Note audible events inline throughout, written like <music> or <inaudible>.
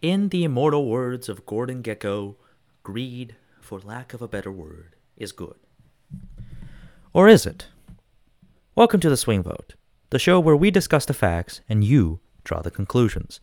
In the immortal words of Gordon Gekko, greed, for lack of a better word, is good. Or is it? Welcome to the Swing Vote, the show where we discuss the facts and you draw the conclusions.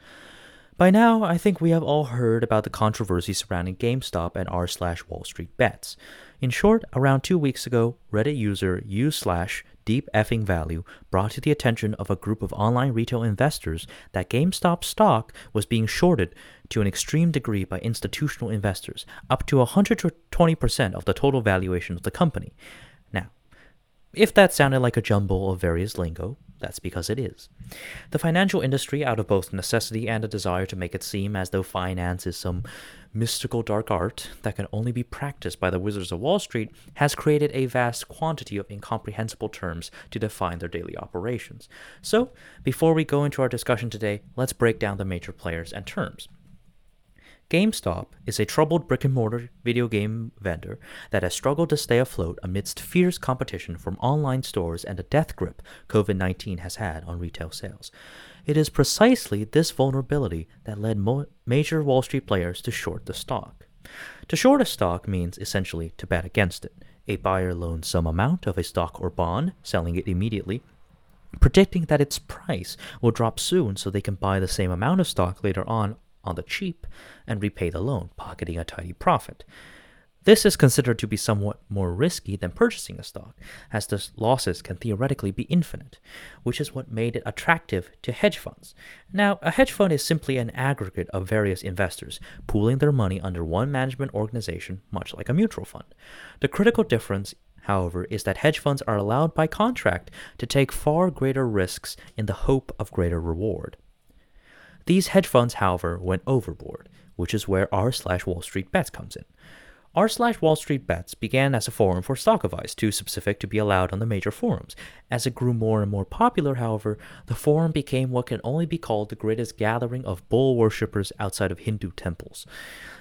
By now, I think we have all heard about the controversy surrounding GameStop and r slash Wall Street bets. In short, around two weeks ago, Reddit user u slash deep effing value brought to the attention of a group of online retail investors that GameStop stock was being shorted to an extreme degree by institutional investors, up to 120% of the total valuation of the company. Now, if that sounded like a jumble of various lingo, that's because it is. The financial industry, out of both necessity and a desire to make it seem as though finance is some mystical dark art that can only be practiced by the wizards of Wall Street, has created a vast quantity of incomprehensible terms to define their daily operations. So, before we go into our discussion today, let's break down the major players and terms. GameStop is a troubled brick and mortar video game vendor that has struggled to stay afloat amidst fierce competition from online stores and the death grip COVID 19 has had on retail sales. It is precisely this vulnerability that led mo- major Wall Street players to short the stock. To short a stock means essentially to bet against it. A buyer loans some amount of a stock or bond, selling it immediately, predicting that its price will drop soon so they can buy the same amount of stock later on on the cheap and repay the loan, pocketing a tidy profit. This is considered to be somewhat more risky than purchasing a stock, as the losses can theoretically be infinite, which is what made it attractive to hedge funds. Now, a hedge fund is simply an aggregate of various investors pooling their money under one management organization, much like a mutual fund. The critical difference however, is that hedge funds are allowed by contract to take far greater risks in the hope of greater reward. These hedge funds, however, went overboard, which is where r slash Wall Street Bets comes in. R slash Wall Street Bets began as a forum for stock advice, too specific to be allowed on the major forums. As it grew more and more popular, however, the forum became what can only be called the greatest gathering of bull worshippers outside of Hindu temples.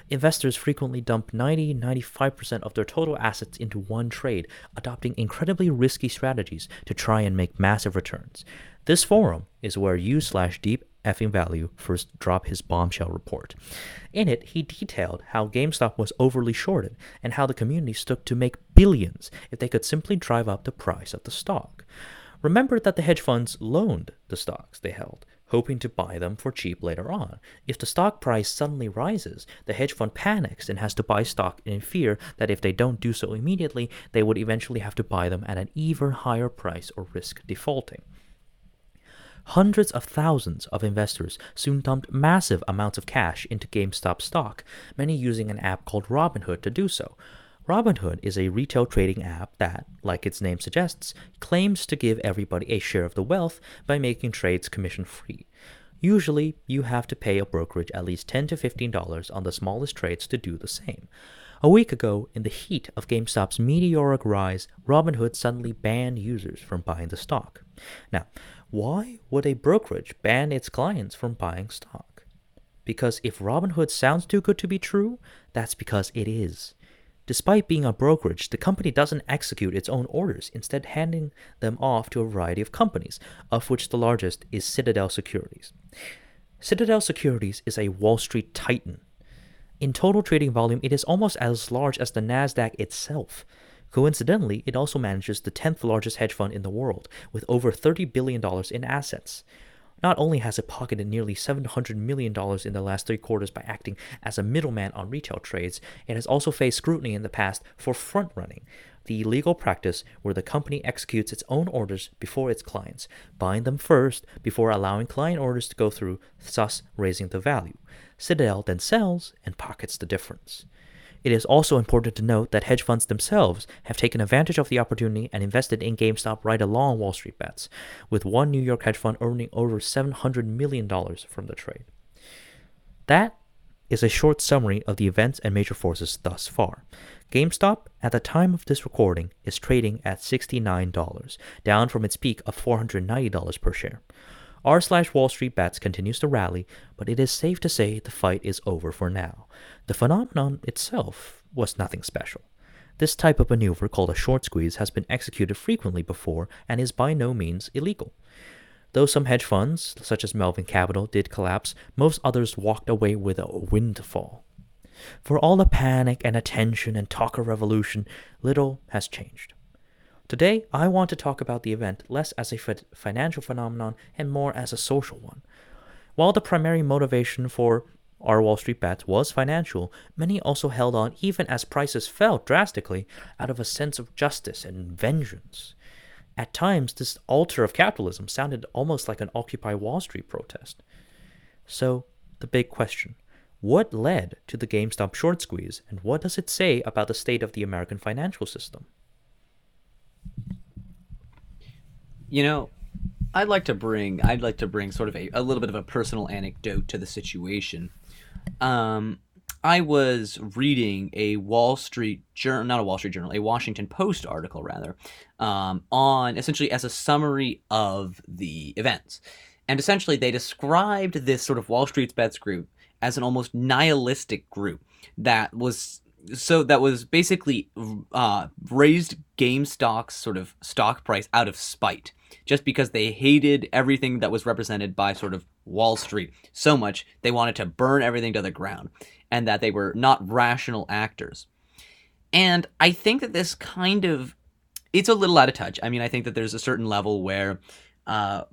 Investors frequently dump 90 95% of their total assets into one trade, adopting incredibly risky strategies to try and make massive returns. This forum is where u slash deep effing value first dropped his bombshell report. In it, he detailed how GameStop was overly shorted and how the community stood to make billions if they could simply drive up the price of the stock. Remember that the hedge funds loaned the stocks they held, hoping to buy them for cheap later on. If the stock price suddenly rises, the hedge fund panics and has to buy stock in fear that if they don't do so immediately, they would eventually have to buy them at an even higher price or risk defaulting. Hundreds of thousands of investors soon dumped massive amounts of cash into GameStop stock, many using an app called Robinhood to do so. Robinhood is a retail trading app that, like its name suggests, claims to give everybody a share of the wealth by making trades commission free. Usually, you have to pay a brokerage at least 10 to $15 on the smallest trades to do the same. A week ago, in the heat of GameStop's meteoric rise, Robinhood suddenly banned users from buying the stock. Now, why would a brokerage ban its clients from buying stock? Because if Robinhood sounds too good to be true, that's because it is. Despite being a brokerage, the company doesn't execute its own orders, instead, handing them off to a variety of companies, of which the largest is Citadel Securities. Citadel Securities is a Wall Street titan. In total trading volume, it is almost as large as the NASDAQ itself. Coincidentally, it also manages the 10th largest hedge fund in the world, with over $30 billion in assets. Not only has it pocketed nearly $700 million in the last three quarters by acting as a middleman on retail trades, it has also faced scrutiny in the past for front running, the illegal practice where the company executes its own orders before its clients, buying them first before allowing client orders to go through, thus raising the value. Citadel then sells and pockets the difference. It is also important to note that hedge funds themselves have taken advantage of the opportunity and invested in GameStop right along Wall Street bets, with one New York hedge fund earning over $700 million from the trade. That is a short summary of the events and major forces thus far. GameStop, at the time of this recording, is trading at $69, down from its peak of $490 per share. R slash Wall Street Bets continues to rally, but it is safe to say the fight is over for now. The phenomenon itself was nothing special. This type of maneuver, called a short squeeze, has been executed frequently before and is by no means illegal. Though some hedge funds, such as Melvin Capital, did collapse, most others walked away with a windfall. For all the panic and attention and talk of revolution, little has changed. Today, I want to talk about the event less as a financial phenomenon and more as a social one. While the primary motivation for our Wall Street bets was financial, many also held on even as prices fell drastically out of a sense of justice and vengeance. At times, this altar of capitalism sounded almost like an Occupy Wall Street protest. So, the big question what led to the GameStop short squeeze, and what does it say about the state of the American financial system? You know, I'd like to bring I'd like to bring sort of a, a little bit of a personal anecdote to the situation. Um, I was reading a Wall Street journal, not a Wall Street journal, a Washington Post article rather, um, on essentially as a summary of the events. And essentially, they described this sort of Wall Street's bets group as an almost nihilistic group that was so that was basically uh, raised GameStop's sort of stock price out of spite, just because they hated everything that was represented by sort of Wall Street so much they wanted to burn everything to the ground, and that they were not rational actors. And I think that this kind of it's a little out of touch. I mean, I think that there's a certain level where uh,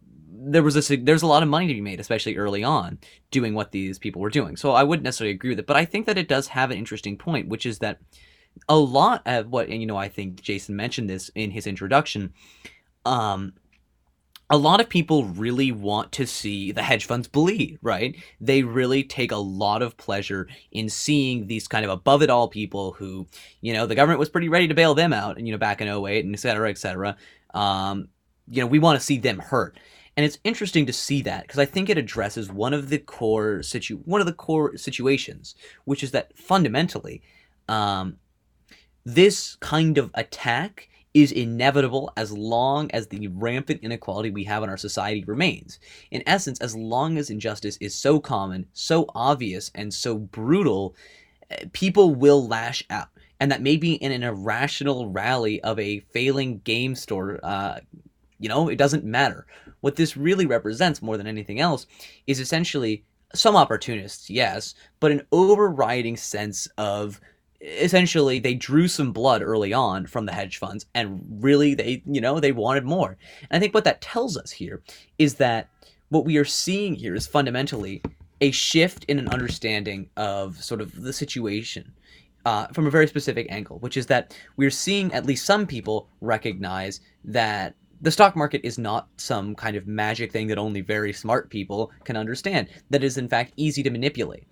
there was a there's a lot of money to be made, especially early on, doing what these people were doing. So I wouldn't necessarily agree with it, but I think that it does have an interesting point, which is that a lot of what and you know I think Jason mentioned this in his introduction. Um, a lot of people really want to see the hedge funds bleed, right? They really take a lot of pleasure in seeing these kind of above it all people who, you know, the government was pretty ready to bail them out, and you know, back in 08 and et cetera, et cetera. Um, you know, we want to see them hurt. And it's interesting to see that because I think it addresses one of the core situ one of the core situations, which is that fundamentally, um, this kind of attack is inevitable as long as the rampant inequality we have in our society remains. In essence, as long as injustice is so common, so obvious, and so brutal, eh, people will lash out. And that may be in an irrational rally of a failing game store. Uh, you know, it doesn't matter. What this really represents more than anything else is essentially some opportunists, yes, but an overriding sense of essentially they drew some blood early on from the hedge funds and really they you know they wanted more. And i think what that tells us here is that what we are seeing here is fundamentally a shift in an understanding of sort of the situation uh, from a very specific angle which is that we're seeing at least some people recognize that the stock market is not some kind of magic thing that only very smart people can understand, that is, in fact, easy to manipulate.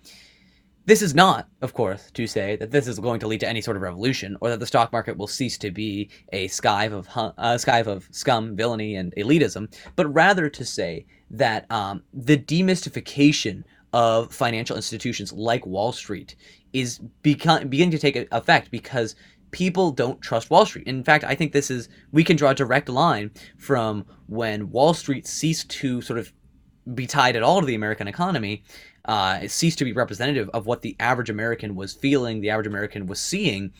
This is not, of course, to say that this is going to lead to any sort of revolution, or that the stock market will cease to be a skive of a skive of scum, villainy, and elitism, but rather to say that um, the demystification of financial institutions like Wall Street is become, beginning to take effect because people don't trust Wall Street. In fact, I think this is we can draw a direct line from when Wall Street ceased to sort of be tied at all to the American economy. Uh, it ceased to be representative of what the average American was feeling, the average American was seeing.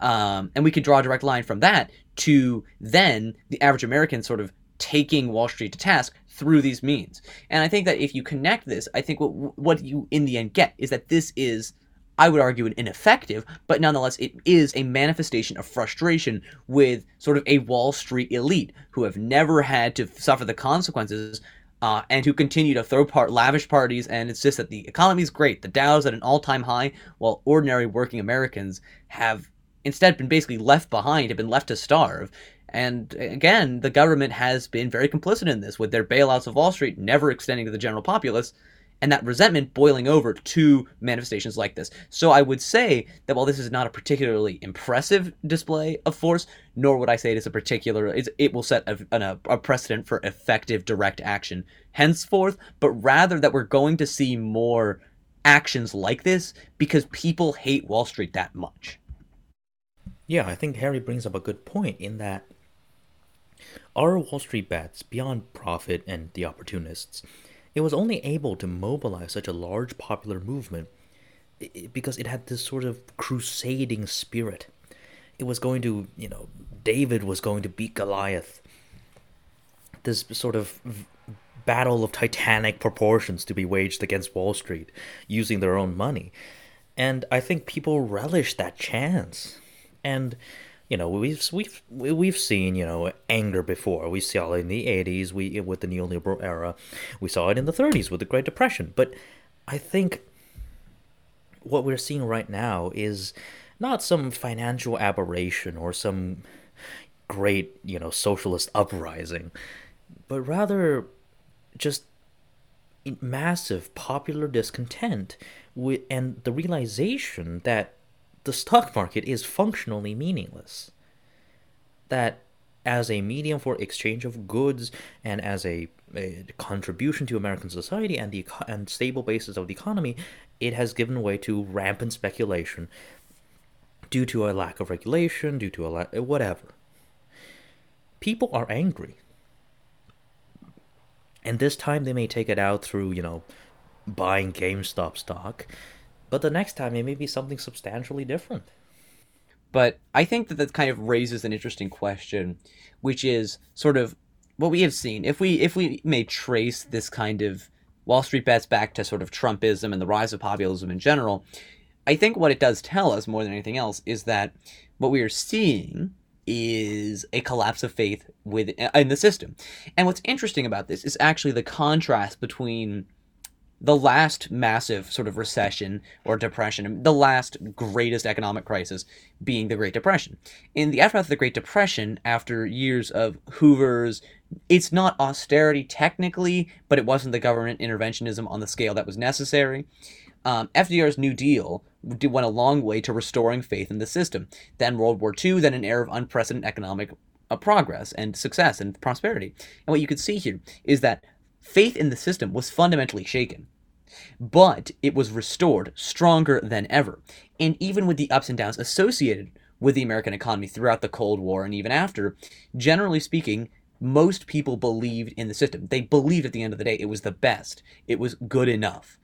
Um, and we could draw a direct line from that to then the average American sort of taking Wall Street to task through these means. And I think that if you connect this, I think what what you in the end get is that this is I would argue, ineffective, but nonetheless, it is a manifestation of frustration with sort of a Wall Street elite who have never had to suffer the consequences uh, and who continue to throw part lavish parties and insist that the economy is great, the Dow's at an all-time high, while ordinary working Americans have instead been basically left behind, have been left to starve. And again, the government has been very complicit in this with their bailouts of Wall Street never extending to the general populace and that resentment boiling over to manifestations like this. So I would say that while this is not a particularly impressive display of force, nor would I say it is a particular, it will set a, a, a precedent for effective direct action henceforth, but rather that we're going to see more actions like this because people hate Wall Street that much. Yeah, I think Harry brings up a good point in that our Wall Street bets, beyond profit and the opportunists, it was only able to mobilize such a large popular movement because it had this sort of crusading spirit. It was going to, you know, David was going to beat Goliath. This sort of battle of titanic proportions to be waged against Wall Street using their own money. And I think people relish that chance. And you know, we've we've we've seen you know anger before. We saw it in the '80s, we with the neoliberal era. We saw it in the '30s with the Great Depression. But I think what we're seeing right now is not some financial aberration or some great you know socialist uprising, but rather just massive popular discontent with and the realization that the stock market is functionally meaningless. That as a medium for exchange of goods and as a, a, contribution to American society and the and stable basis of the economy, it has given way to rampant speculation due to a lack of regulation, due to a whatever. People are angry. And this time they may take it out through, you know, buying GameStop stock but the next time it may be something substantially different. But I think that that kind of raises an interesting question, which is sort of what we have seen. If we if we may trace this kind of Wall Street bets back to sort of Trumpism and the rise of populism in general, I think what it does tell us more than anything else is that what we are seeing is a collapse of faith with uh, in the system. And what's interesting about this is actually the contrast between the last massive sort of recession or depression, the last greatest economic crisis being the Great Depression. In the aftermath of the Great Depression, after years of Hoover's, it's not austerity technically, but it wasn't the government interventionism on the scale that was necessary. Um, FDR's New Deal went a long way to restoring faith in the system. Then World War II, then an era of unprecedented economic uh, progress and success and prosperity. And what you could see here is that faith in the system was fundamentally shaken. But it was restored stronger than ever. And even with the ups and downs associated with the American economy throughout the Cold War and even after, generally speaking, most people believed in the system. They believed at the end of the day it was the best, it was good enough.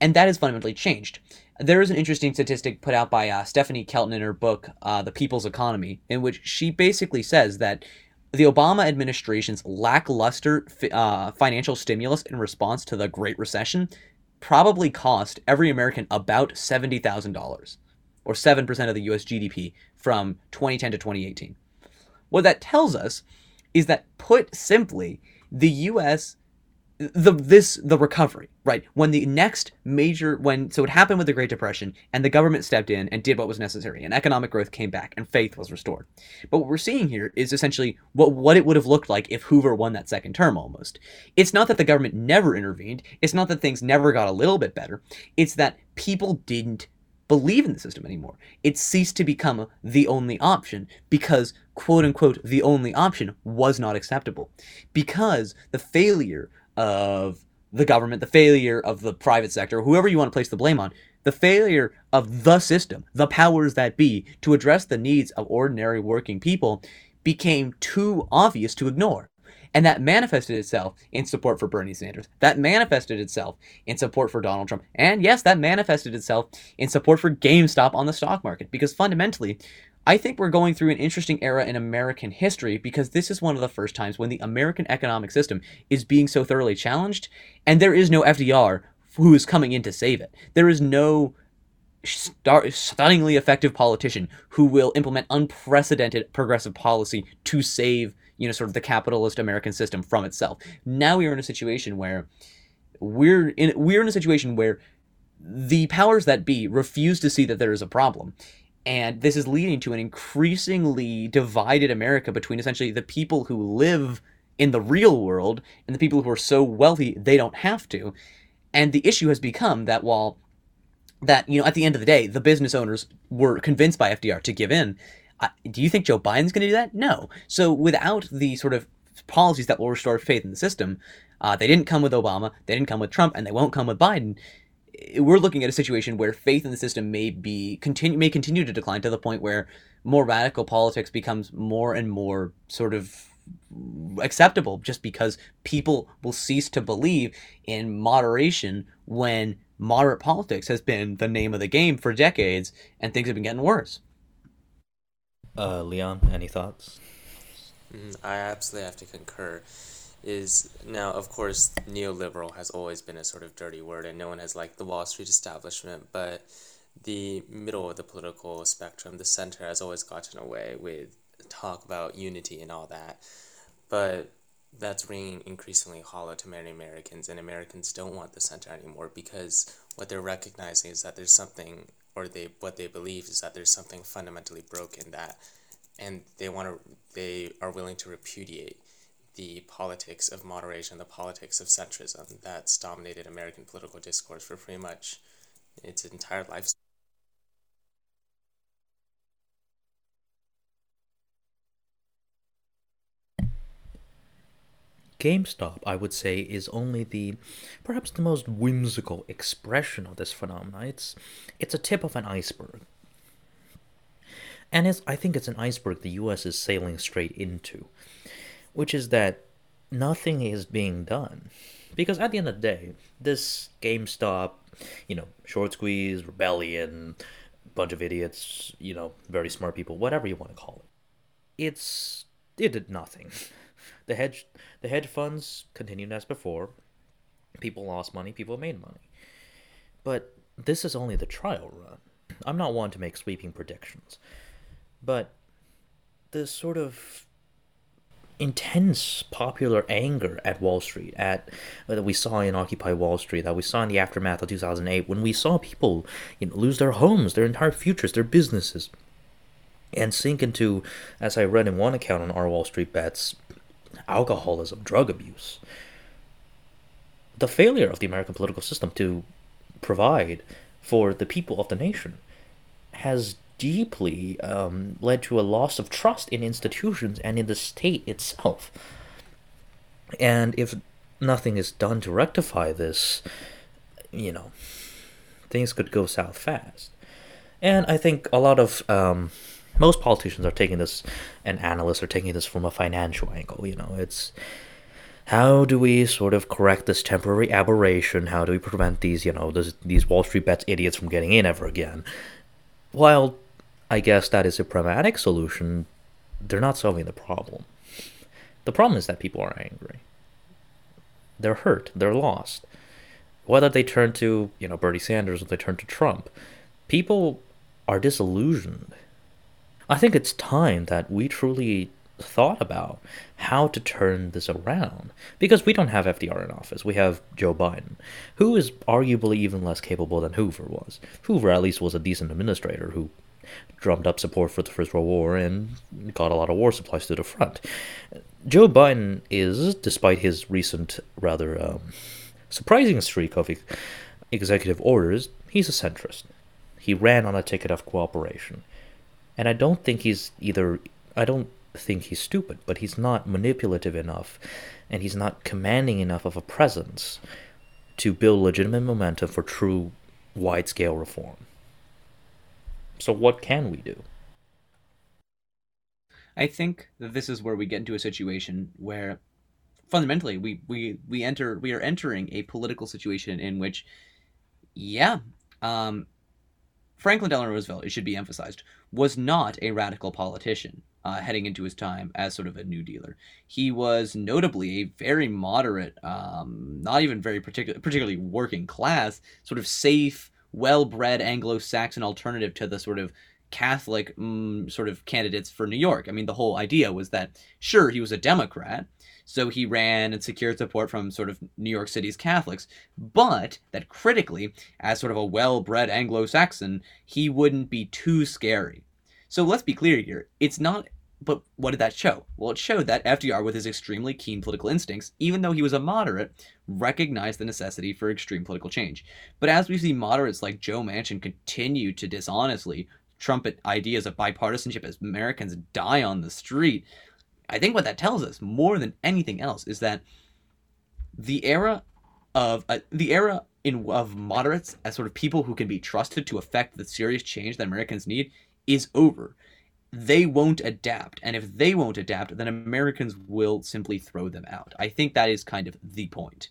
And that has fundamentally changed. There is an interesting statistic put out by uh, Stephanie Kelton in her book, uh, The People's Economy, in which she basically says that the Obama administration's lackluster uh, financial stimulus in response to the Great Recession probably cost every American about $70,000 or 7% of the US GDP from 2010 to 2018. What that tells us is that put simply, the US the this the recovery right? When the next major when so it happened with the great depression and the government stepped in and did what was necessary and economic growth came back and faith was restored. But what we're seeing here is essentially what what it would have looked like if hoover won that second term almost. It's not that the government never intervened. It's not that things never got a little bit better. It's that people didn't believe in the system anymore. It ceased to become the only option because quote unquote the only option was not acceptable. Because the failure of the government, the failure of the private sector, whoever you want to place the blame on, the failure of the system, the powers that be, to address the needs of ordinary working people became too obvious to ignore. And that manifested itself in support for Bernie Sanders. That manifested itself in support for Donald Trump. And yes, that manifested itself in support for GameStop on the stock market. Because fundamentally, I think we're going through an interesting era in American history because this is one of the first times when the American economic system is being so thoroughly challenged, and there is no FDR who is coming in to save it. There is no stunningly effective politician who will implement unprecedented progressive policy to save, you know, sort of the capitalist American system from itself. Now we are in a situation where we're in we're in a situation where the powers that be refuse to see that there is a problem and this is leading to an increasingly divided America between essentially the people who live in the real world and the people who are so wealthy they don't have to. And the issue has become that while that, you know, at the end of the day, the business owners were convinced by FDR to give in, uh, do you think Joe Biden's going to do that? No. So without the sort of policies that will restore faith in the system, uh, they didn't come with Obama, they didn't come with Trump, and they won't come with Biden we're looking at a situation where faith in the system may be continue may continue to decline to the point where more radical politics becomes more and more sort of acceptable just because people will cease to believe in moderation when moderate politics has been the name of the game for decades and things have been getting worse. Uh, Leon, any thoughts? Mm, I absolutely have to concur. Is now, of course, neoliberal has always been a sort of dirty word, and no one has liked the Wall Street establishment, but the middle of the political spectrum, the center, has always gotten away with talk about unity and all that. But that's ringing increasingly hollow to many Americans, and Americans don't want the center anymore because what they're recognizing is that there's something, or they what they believe is that there's something fundamentally broken that, and they want to, they are willing to repudiate the politics of moderation, the politics of centrism that's dominated American political discourse for pretty much its entire life. GameStop, I would say, is only the perhaps the most whimsical expression of this phenomenon. It's it's a tip of an iceberg. And it's, I think it's an iceberg the US is sailing straight into, which is that nothing is being done. Because at the end of the day, this GameStop, you know, short squeeze, rebellion, bunch of idiots, you know, very smart people, whatever you want to call it, it's it did nothing. <laughs> The hedge the hedge funds continued as before. People lost money, people made money. But this is only the trial run. I'm not one to make sweeping predictions. But the sort of intense popular anger at Wall Street, at uh, that we saw in Occupy Wall Street, that we saw in the aftermath of 2008, when we saw people you know, lose their homes, their entire futures, their businesses, and sink into, as I read in one account on our Wall Street bets, alcoholism, drug abuse. The failure of the American political system to provide for the people of the nation has deeply um, led to a loss of trust in institutions and in the state itself. And if nothing is done to rectify this, you know, things could go south fast. And I think a lot of um, most politicians are taking this, and analysts are taking this from a financial angle. You know, it's how do we sort of correct this temporary aberration? How do we prevent these, you know, this, these Wall Street bets idiots from getting in ever again? While I guess that is a pragmatic solution, they're not solving the problem. The problem is that people are angry. They're hurt. They're lost. Whether they turn to, you know, Bernie Sanders or they turn to Trump, people are disillusioned I think it's time that we truly thought about how to turn this around because we don't have FDR in office. We have Joe Biden, who is arguably even less capable than Hoover was. Hoover at least was a decent administrator who drummed up support for the First World War and got a lot of war supplies to the front. Joe Biden is, despite his recent rather um, surprising streak of executive orders, he's a centrist. He ran on a ticket of cooperation. And I don't think he's either, I don't think he's stupid, but he's not manipulative enough and he's not commanding enough of a presence to build legitimate momentum for true wide scale reform. So, what can we do? I think that this is where we get into a situation where fundamentally we, we, we enter we are entering a political situation in which yeah um, Franklin Delano Roosevelt, it should be emphasized, was not a radical politician uh, heading into his time as sort of a New Dealer. He was notably a very moderate, um, not even very particular, particularly working class, sort of safe, well-bred Anglo-Saxon alternative to the sort of Catholic mm, sort of candidates for New York. I mean, the whole idea was that sure he was a Democrat, so he ran and secured support from sort of New York City's Catholics, but that critically, as sort of a well bred Anglo Saxon, he wouldn't be too scary. So let's be clear here. It's not. But what did that show? Well, it showed that FDR, with his extremely keen political instincts, even though he was a moderate, recognized the necessity for extreme political change. But as we see moderates like Joe Manchin continue to dishonestly trumpet ideas of bipartisanship as Americans die on the street, I think what that tells us more than anything else is that the era of uh, the era in of moderates as sort of people who can be trusted to affect the serious change that Americans need is over. They won't adapt, and if they won't adapt, then Americans will simply throw them out. I think that is kind of the point.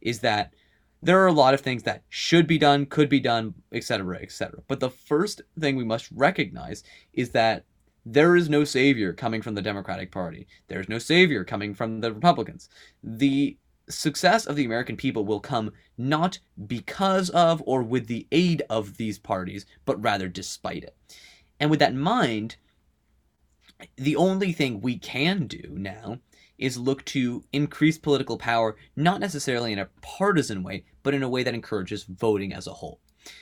Is that there are a lot of things that should be done, could be done, etc., etc. But the first thing we must recognize is that There is no savior coming from the Democratic Party. There's no savior coming from the Republicans. The success of the American people will come not because of or with the aid of these parties, but rather despite it. And with that in mind, the only thing we can do now is look to increase political power, not necessarily in a partisan way, but in a way that encourages voting as a whole.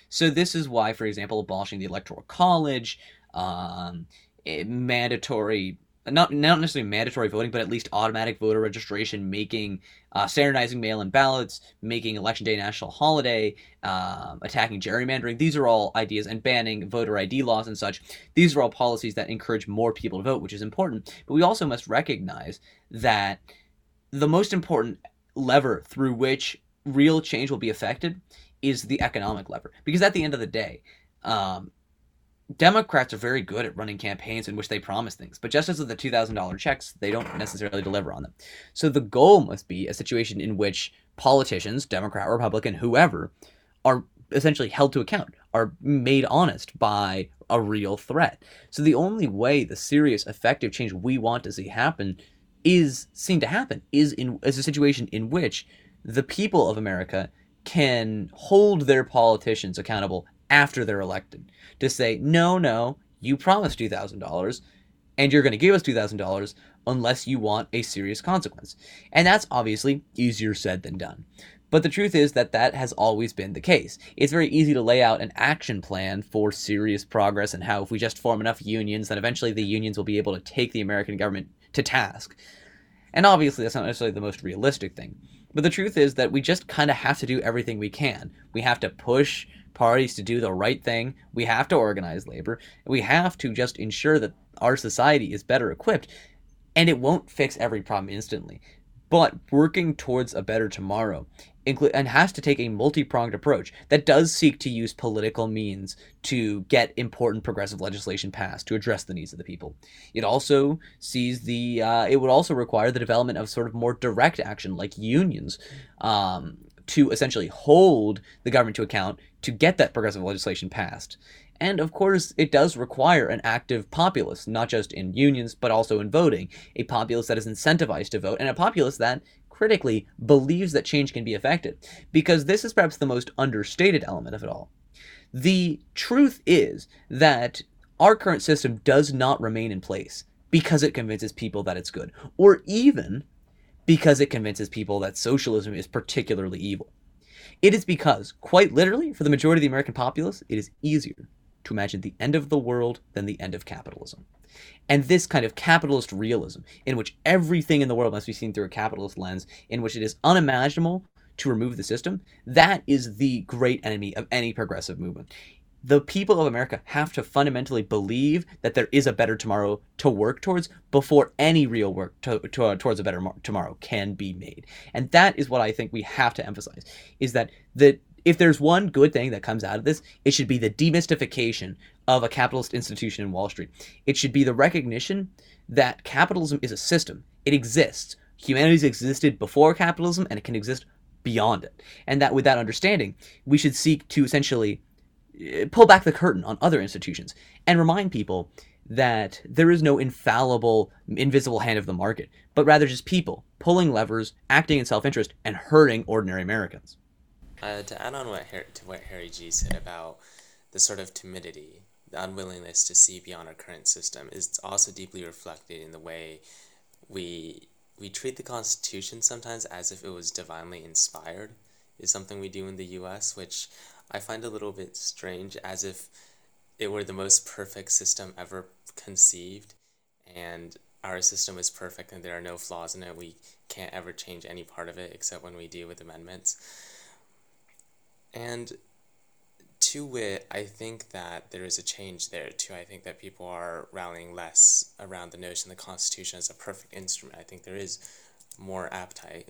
So, this is why, for example, abolishing the Electoral College, um, mandatory not not necessarily mandatory voting, but at least automatic voter registration, making uh, standardizing mail-in ballots, making election day national holiday, um, attacking gerrymandering. These are all ideas, and banning voter ID laws and such. These are all policies that encourage more people to vote, which is important. But we also must recognize that the most important lever through which real change will be affected is the economic lever, because at the end of the day. Um, Democrats are very good at running campaigns in which they promise things, but just as with the $2,000 checks, they don't necessarily deliver on them. So the goal must be a situation in which politicians, Democrat, Republican, whoever, are essentially held to account, are made honest by a real threat. So the only way the serious, effective change we want to see happen is seen to happen is in is a situation in which the people of America can hold their politicians accountable after they're elected to say, no, no, you promised $2,000 and you're going to give us $2,000 unless you want a serious consequence. And that's obviously easier said than done. But the truth is that that has always been the case. It's very easy to lay out an action plan for serious progress and how if we just form enough unions, then eventually the unions will be able to take the American government to task. And obviously, that's not necessarily the most realistic thing. But the truth is that we just kind of have to do everything we can. We have to push parties to do the right thing. We have to organize labor. We have to just ensure that our society is better equipped. And it won't fix every problem instantly. But working towards a better tomorrow and has to take a multi-pronged approach that does seek to use political means to get important progressive legislation passed to address the needs of the people. It also sees the uh, it would also require the development of sort of more direct action like unions um, to essentially hold the government to account to get that progressive legislation passed. And of course, it does require an active populace, not just in unions, but also in voting. A populace that is incentivized to vote, and a populace that, critically, believes that change can be effected. Because this is perhaps the most understated element of it all. The truth is that our current system does not remain in place because it convinces people that it's good, or even because it convinces people that socialism is particularly evil. It is because, quite literally, for the majority of the American populace, it is easier to imagine the end of the world than the end of capitalism. And this kind of capitalist realism, in which everything in the world must be seen through a capitalist lens, in which it is unimaginable to remove the system, that is the great enemy of any progressive movement the people of America have to fundamentally believe that there is a better tomorrow to work towards before any real work to, to, uh, towards a better mar- tomorrow can be made. And that is what I think we have to emphasize is that the if there's one good thing that comes out of this, it should be the demystification of a capitalist institution in Wall Street. It should be the recognition that capitalism is a system. It exists. Humanity's existed before capitalism and it can exist beyond it. And that with that understanding, we should seek to essentially pull back the curtain on other institutions and remind people that there is no infallible, invisible hand of the market, but rather just people pulling levers, acting in self interest, and hurting ordinary Americans. Uh, to add on what to what Harry G said about the sort of timidity, the unwillingness to see beyond our current system, is also deeply reflected in the way we we treat the Constitution sometimes as if it was divinely inspired. Is something we do in the U.S., which I find a little bit strange, as if it were the most perfect system ever conceived, and our system is perfect and there are no flaws in it. We can't ever change any part of it except when we deal with amendments. And to wit, I think that there is a change there too. I think that people are rallying less around the notion the Constitution is a perfect instrument. I think there is more appetite,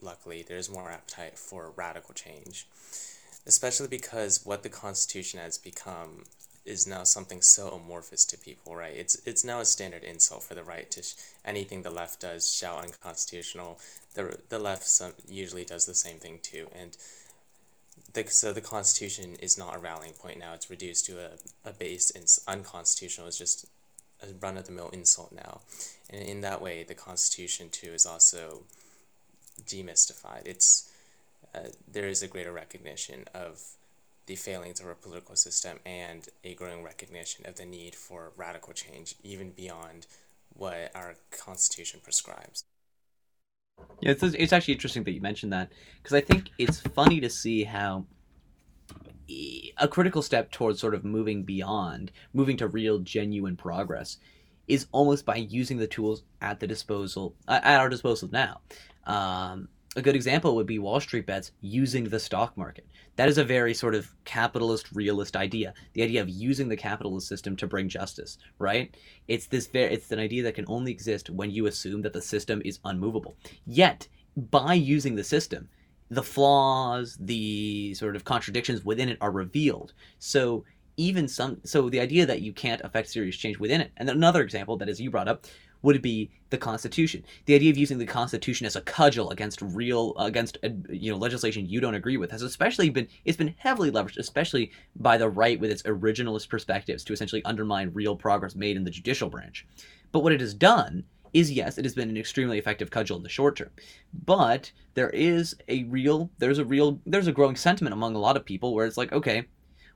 luckily, there is more appetite for radical change especially because what the Constitution has become is now something so amorphous to people, right? It's it's now a standard insult for the right to sh- anything the left does shout unconstitutional. The the left some, usually does the same thing too, and the, so the Constitution is not a rallying point now. It's reduced to a, a base and unconstitutional. It's just a run of the mill insult now. And in that way, the Constitution, too, is also demystified. It's uh, there is a greater recognition of the failings of our political system and a growing recognition of the need for radical change, even beyond what our Constitution prescribes. Yeah, it's, it's actually interesting that you mentioned that because I think it's funny to see how a critical step towards sort of moving beyond, moving to real, genuine progress, is almost by using the tools at the disposal at our disposal now. Um, a good example would be Wall Street bets using the stock market. That is a very sort of capitalist realist idea. The idea of using the capitalist system to bring justice, right? It's this very it's an idea that can only exist when you assume that the system is unmovable. Yet, by using the system, the flaws, the sort of contradictions within it are revealed. So even some so the idea that you can't affect serious change within it. And another example that as you brought up would be the Constitution. The idea of using the Constitution as a cudgel against real against uh, you know legislation you don't agree with has especially been it's been heavily leveraged, especially by the right with its originalist perspectives to essentially undermine real progress made in the judicial branch. But what it has done is yes, it has been an extremely effective cudgel in the short term. But there is a real there's a real there's a growing sentiment among a lot of people where it's like, okay,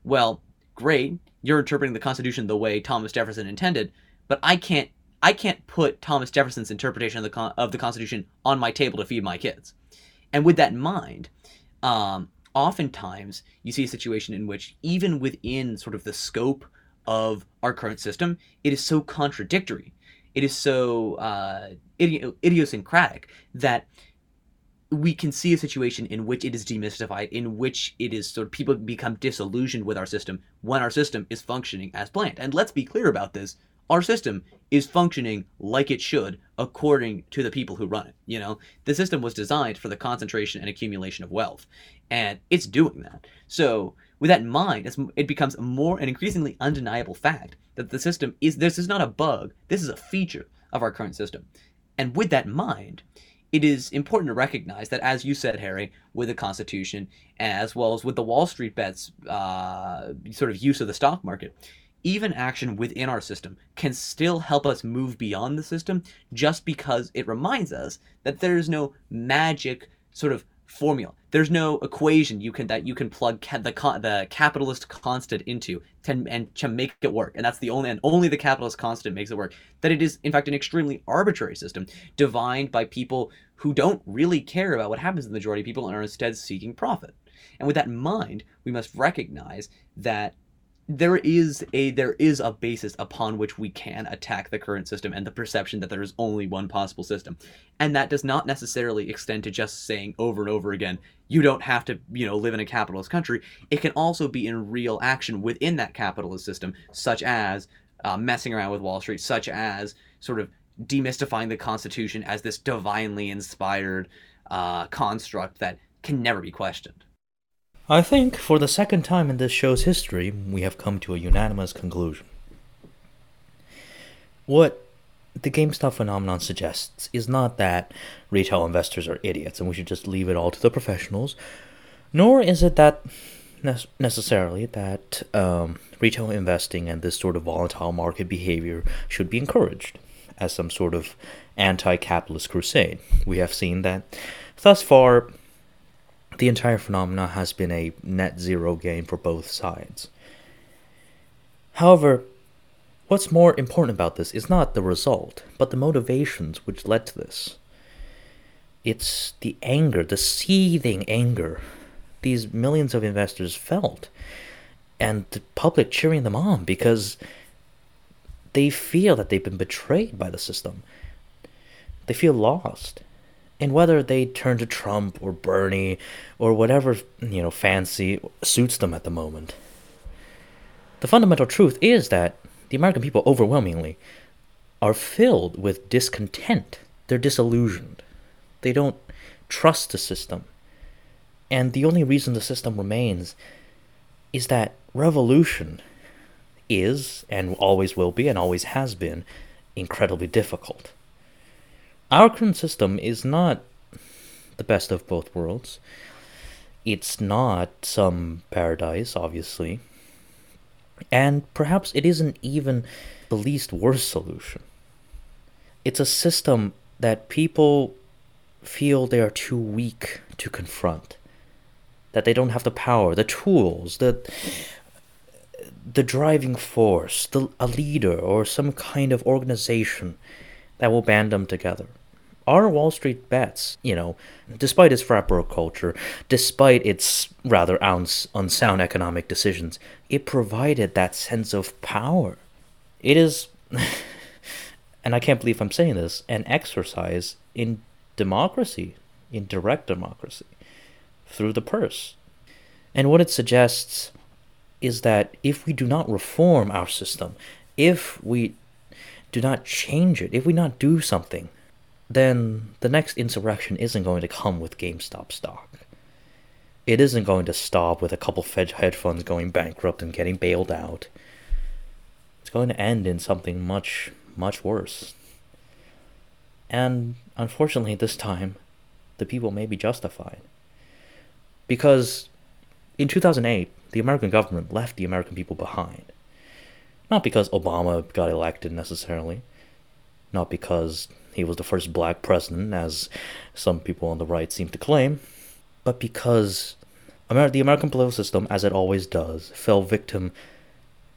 well, great, you're interpreting the Constitution the way Thomas Jefferson intended, but I can't I can't put Thomas Jefferson's interpretation of the con- of the Constitution on my table to feed my kids. And with that in mind, um, oftentimes you see a situation in which even within sort of the scope of our current system, it is so contradictory, it is so uh, idi- idiosyncratic that we can see a situation in which it is demystified, in which it is sort of people become disillusioned with our system when our system is functioning as planned. And let's be clear about this. Our system is functioning like it should according to the people who run it you know? The system was designed for the concentration and accumulation of wealth and it's doing that. So with that in mind it becomes more and increasingly undeniable fact that the system is this is not a bug this is a feature of our current system. And with that in mind it is important to recognize that, as you said, Harry, with the Constitution, as well as with the Wall Street bets uh, sort of use of the stock market, even action within our system can still help us move beyond the system just because it reminds us that there is no magic sort of formula. There's no equation you can that you can plug ca- the the capitalist constant into to, and to make it work. And that's the only and only the capitalist constant makes it work. That it is in fact an extremely arbitrary system divined by people who don't really care about what happens to the majority of people and are instead seeking profit. And with that in mind, we must recognize that there is a there is a basis upon which we can attack the current system and the perception that there is only one possible system. And that does not necessarily extend to just saying over and over again you don't have to you know live in a capitalist country. It can also be in real action within that capitalist system such as uh, messing around with wall street such as sort of demystifying the constitution as this divinely inspired uh, construct that can never be questioned I think, for the second time in this show's history, we have come to a unanimous conclusion. What the GameStop phenomenon suggests is not that retail investors are idiots and we should just leave it all to the professionals, nor is it that ne- necessarily that um, retail investing and this sort of volatile market behavior should be encouraged as some sort of anti capitalist crusade. We have seen that thus far the entire phenomena has been a net zero gain for both sides. However, what's more important about this is not the result, but the motivations which led to this. It's the anger, the seething anger these millions of investors felt, and the public cheering them on because they feel that they've been betrayed by the system. They feel lost and whether they turn to Trump or Bernie or whatever, you know, fancy suits them at the moment. The fundamental truth is that the American people overwhelmingly are filled with discontent. They're disillusioned. They don't trust the system. And the only reason the system remains is that revolution is, and always will be, and always has been, incredibly difficult. Our current system is not the best of both worlds. It's not some paradise, obviously. And perhaps it isn't even the least worst solution. It's a system that people feel they are too weak to confront. That they don't have the power, the tools, the the driving force, the, a leader or some kind of organization that will band them together. r/WallStreetBets, you know, despite its frat bro culture, despite its rather uns- unsound economic decisions, it provided that sense of power. It is, <laughs> and I can't believe I'm saying this, an exercise in democracy, in direct democracy, through the purse. And what it suggests is that if we do not reform our system, if we do not change it, if we not do something, then the next insurrection isn't going to come with GameStop stock. It isn't going to stop with a couple Fed hedge funds going bankrupt and getting bailed out. It's going to end in something much, much worse. And unfortunately, this time, the people may be justified. Because in 2008, the American government left the American people behind. Not because Obama got elected necessarily, not because he was the first black president, as some people on the right seem to claim, but because Amer- the American political system, as it always does, fell victim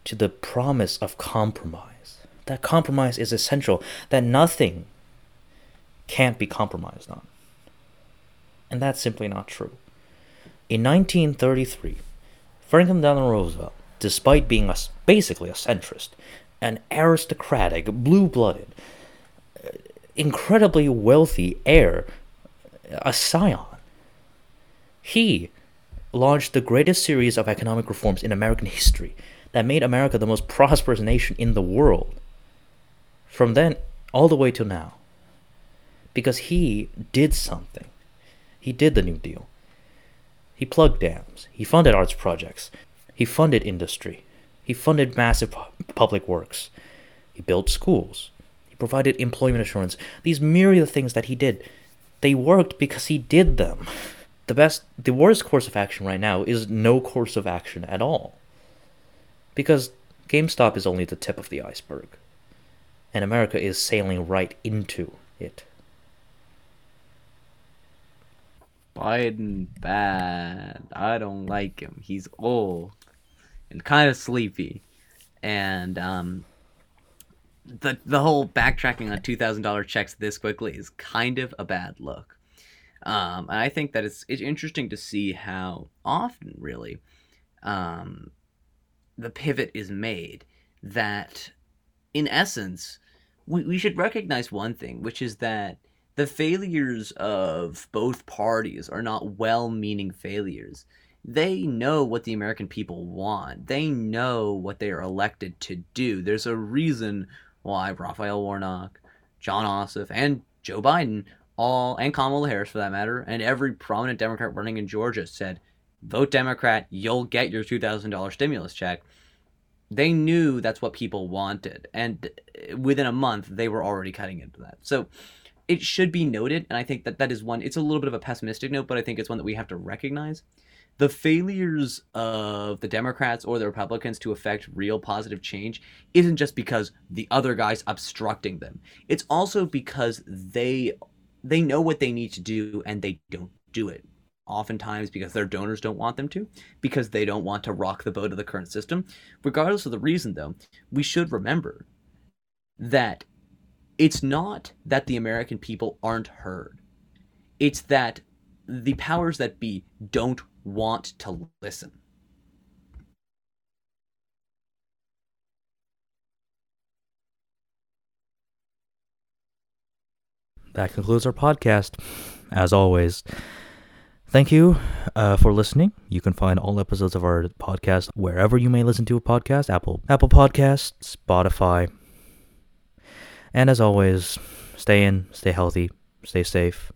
to the promise of compromise. That compromise is essential, that nothing can't be compromised on. And that's simply not true. In 1933, Franklin Delano Roosevelt, despite being a, basically a centrist, an aristocratic, blue blooded, uh, incredibly wealthy heir, a scion, he launched the greatest series of economic reforms in American history that made America the most prosperous nation in the world. From then all the way till now. Because he did something. He did the New Deal. He plugged dams. He funded arts projects. He funded industry. He funded massive public works. He built schools. He provided employment assurance. These myriad things that he did, they worked because he did them. The best, the worst course of action right now is no course of action at all. Because GameStop is only the tip of the iceberg. And America is sailing right into it. Biden bad. I don't like him. He's old and kind of sleepy. And um the the whole backtracking on two thousand dollar checks this quickly is kind of a bad look. Um, and I think that it's it's interesting to see how often really um, the pivot is made that in essence we, we should recognize one thing, which is that the failures of both parties are not well meaning failures. They know what the American people want. They know what they are elected to do. There's a reason why Raphael Warnock, Jon Ossoff, and Joe Biden all and Kamala Harris for that matter, and every prominent Democrat running in Georgia said, vote Democrat, you'll get your $2,000 stimulus check. They knew that's what people wanted. And uh, within a month, they were already cutting into that. So it should be noted, and I think that that is one, it's a little bit of a pessimistic note, but I think it's one that we have to recognize. The failures of the Democrats or the Republicans to affect real positive change isn't just because the other guy's obstructing them. It's also because they they know what they need to do and they don't do it. Oftentimes because their donors don't want them to, because they don't want to rock the boat of the current system. Regardless of the reason, though, we should remember that it's not that the American people aren't heard. It's that the powers that be don't want to listen. That concludes our podcast. As always, thank you uh, for listening. You can find all episodes of our podcast wherever you may listen to a podcast Apple, Apple Podcasts, Spotify, and as always, stay in, stay healthy, stay safe.